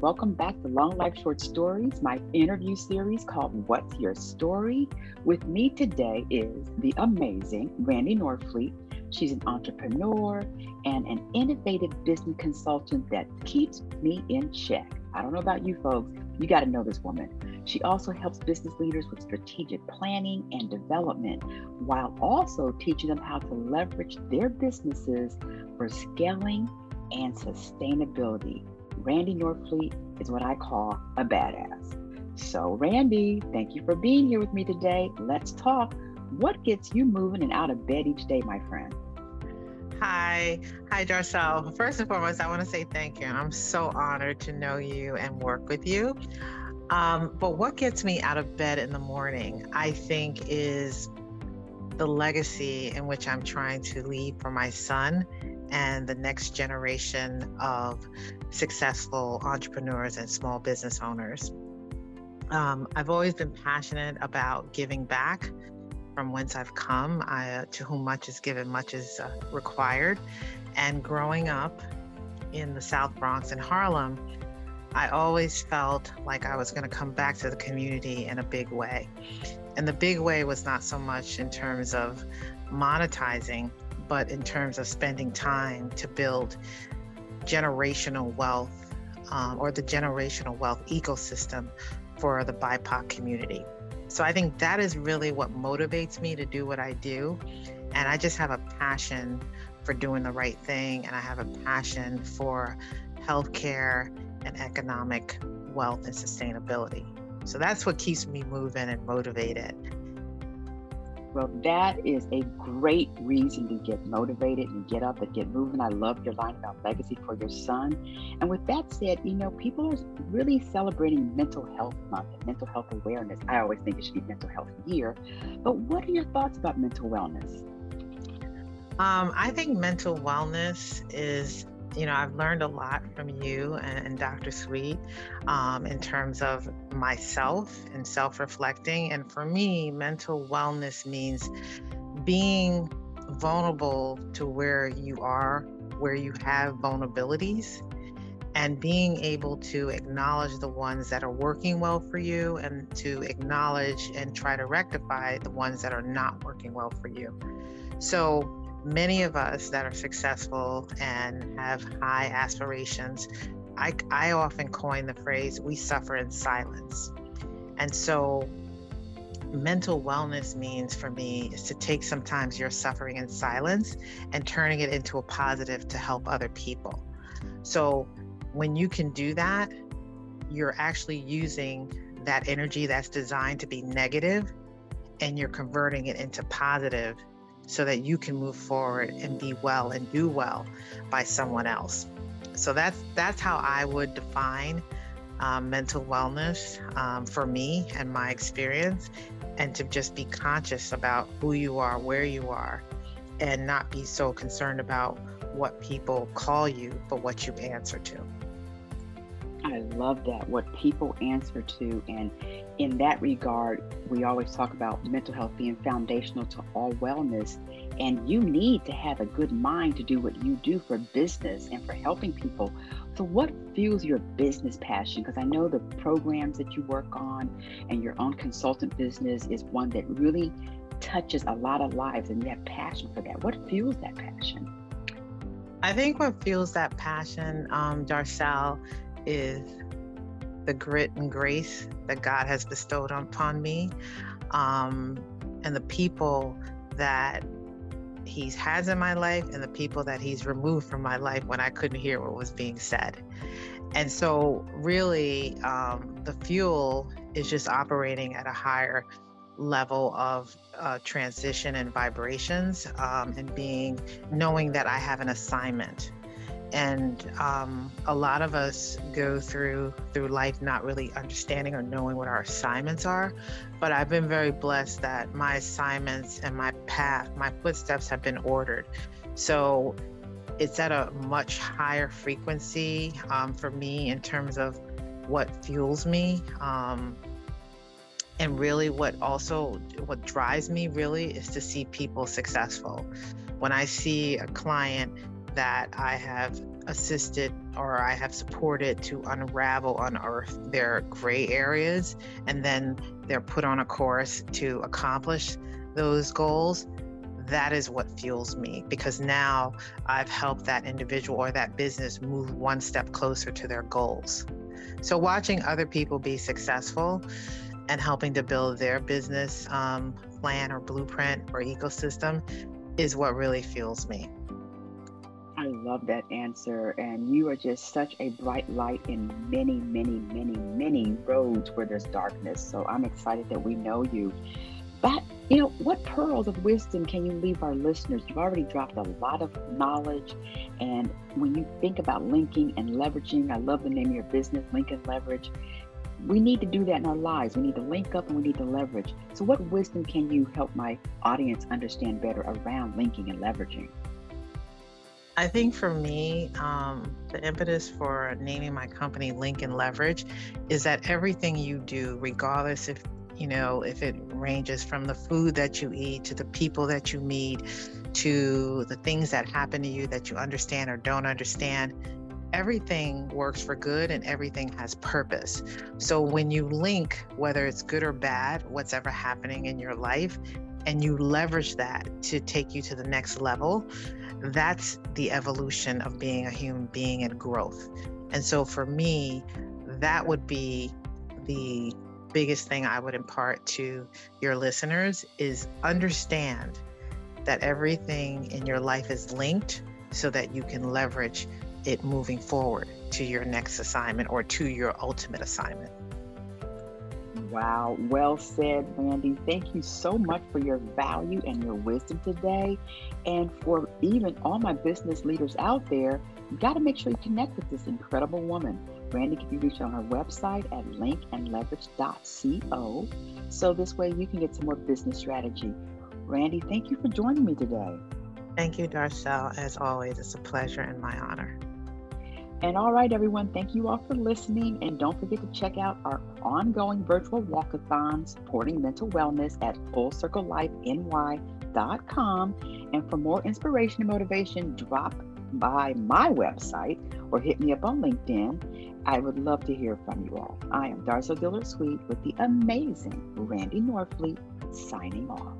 Welcome back to Long Life Short Stories, my interview series called What's Your Story? With me today is the amazing Randi Norfleet. She's an entrepreneur and an innovative business consultant that keeps me in check. I don't know about you folks, you got to know this woman. She also helps business leaders with strategic planning and development while also teaching them how to leverage their businesses for scaling and sustainability. Randi Norfleet is what I call a badass. So, Randi, thank you for being here with me today. Let's talk. What gets you moving and out of bed each day, my friend? Hi. Hi, Darcel. First and foremost, I want to say thank you. I'm so honored to know you and work with you. Um, but what gets me out of bed in the morning, I think, is the legacy in which I'm trying to leave for my son and the next generation of successful entrepreneurs and small business owners. Um, I've always been passionate about giving back from whence I've come. I, to whom much is given, much is uh, required. And growing up in the South Bronx in Harlem, I always felt like I was going to come back to the community in a big way. And the big way was not so much in terms of monetizing, but in terms of spending time to build generational wealth um, or the generational wealth ecosystem for the BIPOC community. So I think that is really what motivates me to do what I do. And I just have a passion for doing the right thing, and I have a passion for healthcare and economic wealth and sustainability. So that's what keeps me moving and motivated. Well, that is a great reason to get motivated and get up and get moving. I love your line about legacy for your son. And with that said, you know, people are really celebrating mental health month and mental health awareness. I always think it should be mental health year. But what are your thoughts about mental wellness? Um, I think mental wellness is you know, I've learned a lot from you and, and Dr. Sweet um, in terms of myself and self reflecting. And for me, mental wellness means being vulnerable to where you are, where you have vulnerabilities, and being able to acknowledge the ones that are working well for you and to acknowledge and try to rectify the ones that are not working well for you. So, many of us that are successful and have high aspirations, I, I often coin the phrase, we suffer in silence. And so, mental wellness means for me is to take sometimes your suffering in silence and turning it into a positive to help other people. So, when you can do that, you're actually using that energy that's designed to be negative and you're converting it into positive so that you can move forward and be well and do well by someone else. So that's that's how I would define um, mental wellness um, for me and my experience, and to just be conscious about who you are, where you are, and not be so concerned about what people call you, but what you answer to. I love that, what people answer to. And in that regard, we always talk about mental health being foundational to all wellness. And you need to have a good mind to do what you do for business and for helping people. So, what fuels your business passion? Because I know the programs that you work on and your own consultant business is one that really touches a lot of lives, and you have passion for that. What fuels that passion? I think what fuels that passion, um, Darcel, is the grit and grace that God has bestowed upon me um, and the people that He's has in my life and the people that He's removed from my life when I couldn't hear what was being said. And so, really, um, the fuel is just operating at a higher level of uh, transition and vibrations um, and being knowing that I have an assignment and um, a lot of us go through through life not really understanding or knowing what our assignments are. But i've been very blessed that my assignments and my path my footsteps have been ordered. So it's at a much higher frequency um, for me in terms of what fuels me um, and really what also what drives me really is to see people successful. When i see a client that I have assisted or I have supported to unravel, unearth their gray areas, and then they're put on a course to accomplish those goals, that is what fuels me because now I've helped that individual or that business move one step closer to their goals. So, watching other people be successful and helping to build their business um, plan or blueprint or ecosystem is what really fuels me. Love that answer. And you are just such a bright light in many, many, many, many roads where there's darkness. So I'm excited that we know you. But, you know, what pearls of wisdom can you leave our listeners? You've already dropped a lot of knowledge. And when you think about linking and leveraging, I love the name of your business, Link and Leverage. We need to do that in our lives. We need to link up and we need to leverage. So, what wisdom can you help my audience understand better around linking and leveraging? I think for me, um, the impetus for naming my company Link and Leverage is that everything you do, regardless if you know, if it ranges from the food that you eat to the people that you meet to the things that happen to you that you understand or don't understand, everything works for good and everything has purpose. So when you link, whether it's good or bad, what's ever happening in your life, and you leverage that to take you to the next level, that's the evolution of being a human being and growth. And so for me, that would be the biggest thing I would impart to your listeners is understand that everything in your life is linked so that you can leverage it moving forward to your next assignment or to your ultimate assignment. Wow, well said, Randi. Thank you so much for your value and your wisdom today. And for even all my business leaders out there, you got to make sure you connect with this incredible woman. Randi can be reached on her website at linkandleverage.co. So this way you can get some more business strategy. Randi, thank you for joining me today. Thank you, Darcel. As always, it's a pleasure and my honor. And all right, everyone, thank you all for listening. And don't forget to check out our ongoing virtual walkathon supporting mental wellness at fullcirclelifeny.com. And for more inspiration and motivation, drop by my website or hit me up on LinkedIn. I would love to hear from you all. I am Darcel Dillard Suite with the amazing Randi Norfleet signing off.